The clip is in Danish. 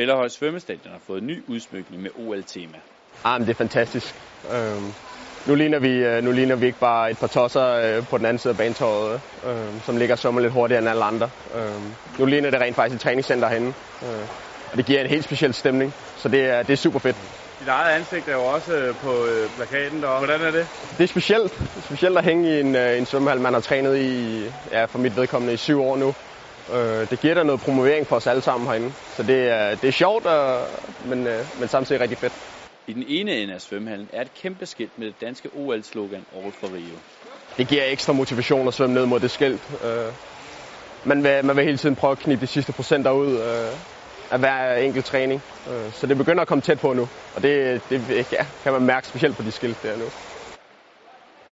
Bellerhøj Svømmestadion har fået ny udsmykning med OL-tema. Ah, men det er fantastisk. Øhm, nu, ligner vi, øh, nu ligner vi ikke bare et par tosser øh, på den anden side af banetåret, øh, som ligger sommer lidt hurtigere end alle andre. Øh, nu ligner det rent faktisk et træningscenter herinde. Øh, og det giver en helt speciel stemning, så det er, det er super fedt. Dit eget ansigt er jo også øh, på øh, plakaten der. Hvordan er det? Det er specielt. Det er specielt at hænge i en, øh, en svømmehal, man har trænet i, ja, for mit vedkommende, i syv år nu. Øh, det giver da noget promovering for os alle sammen herinde. Så det er, det er sjovt, og, men, øh, men samtidig rigtig fedt. I den ene ende af svømmehallen er et kæmpe skilt med det danske OL-slogan All for Rio. Det giver ekstra motivation at svømme ned mod det skilt. Øh, man, vil, man vil hele tiden prøve at knibe de sidste procenter ud øh, af hver enkelt træning. Øh, så det begynder at komme tæt på nu, og det, det ja, kan man mærke specielt på de skilt der nu.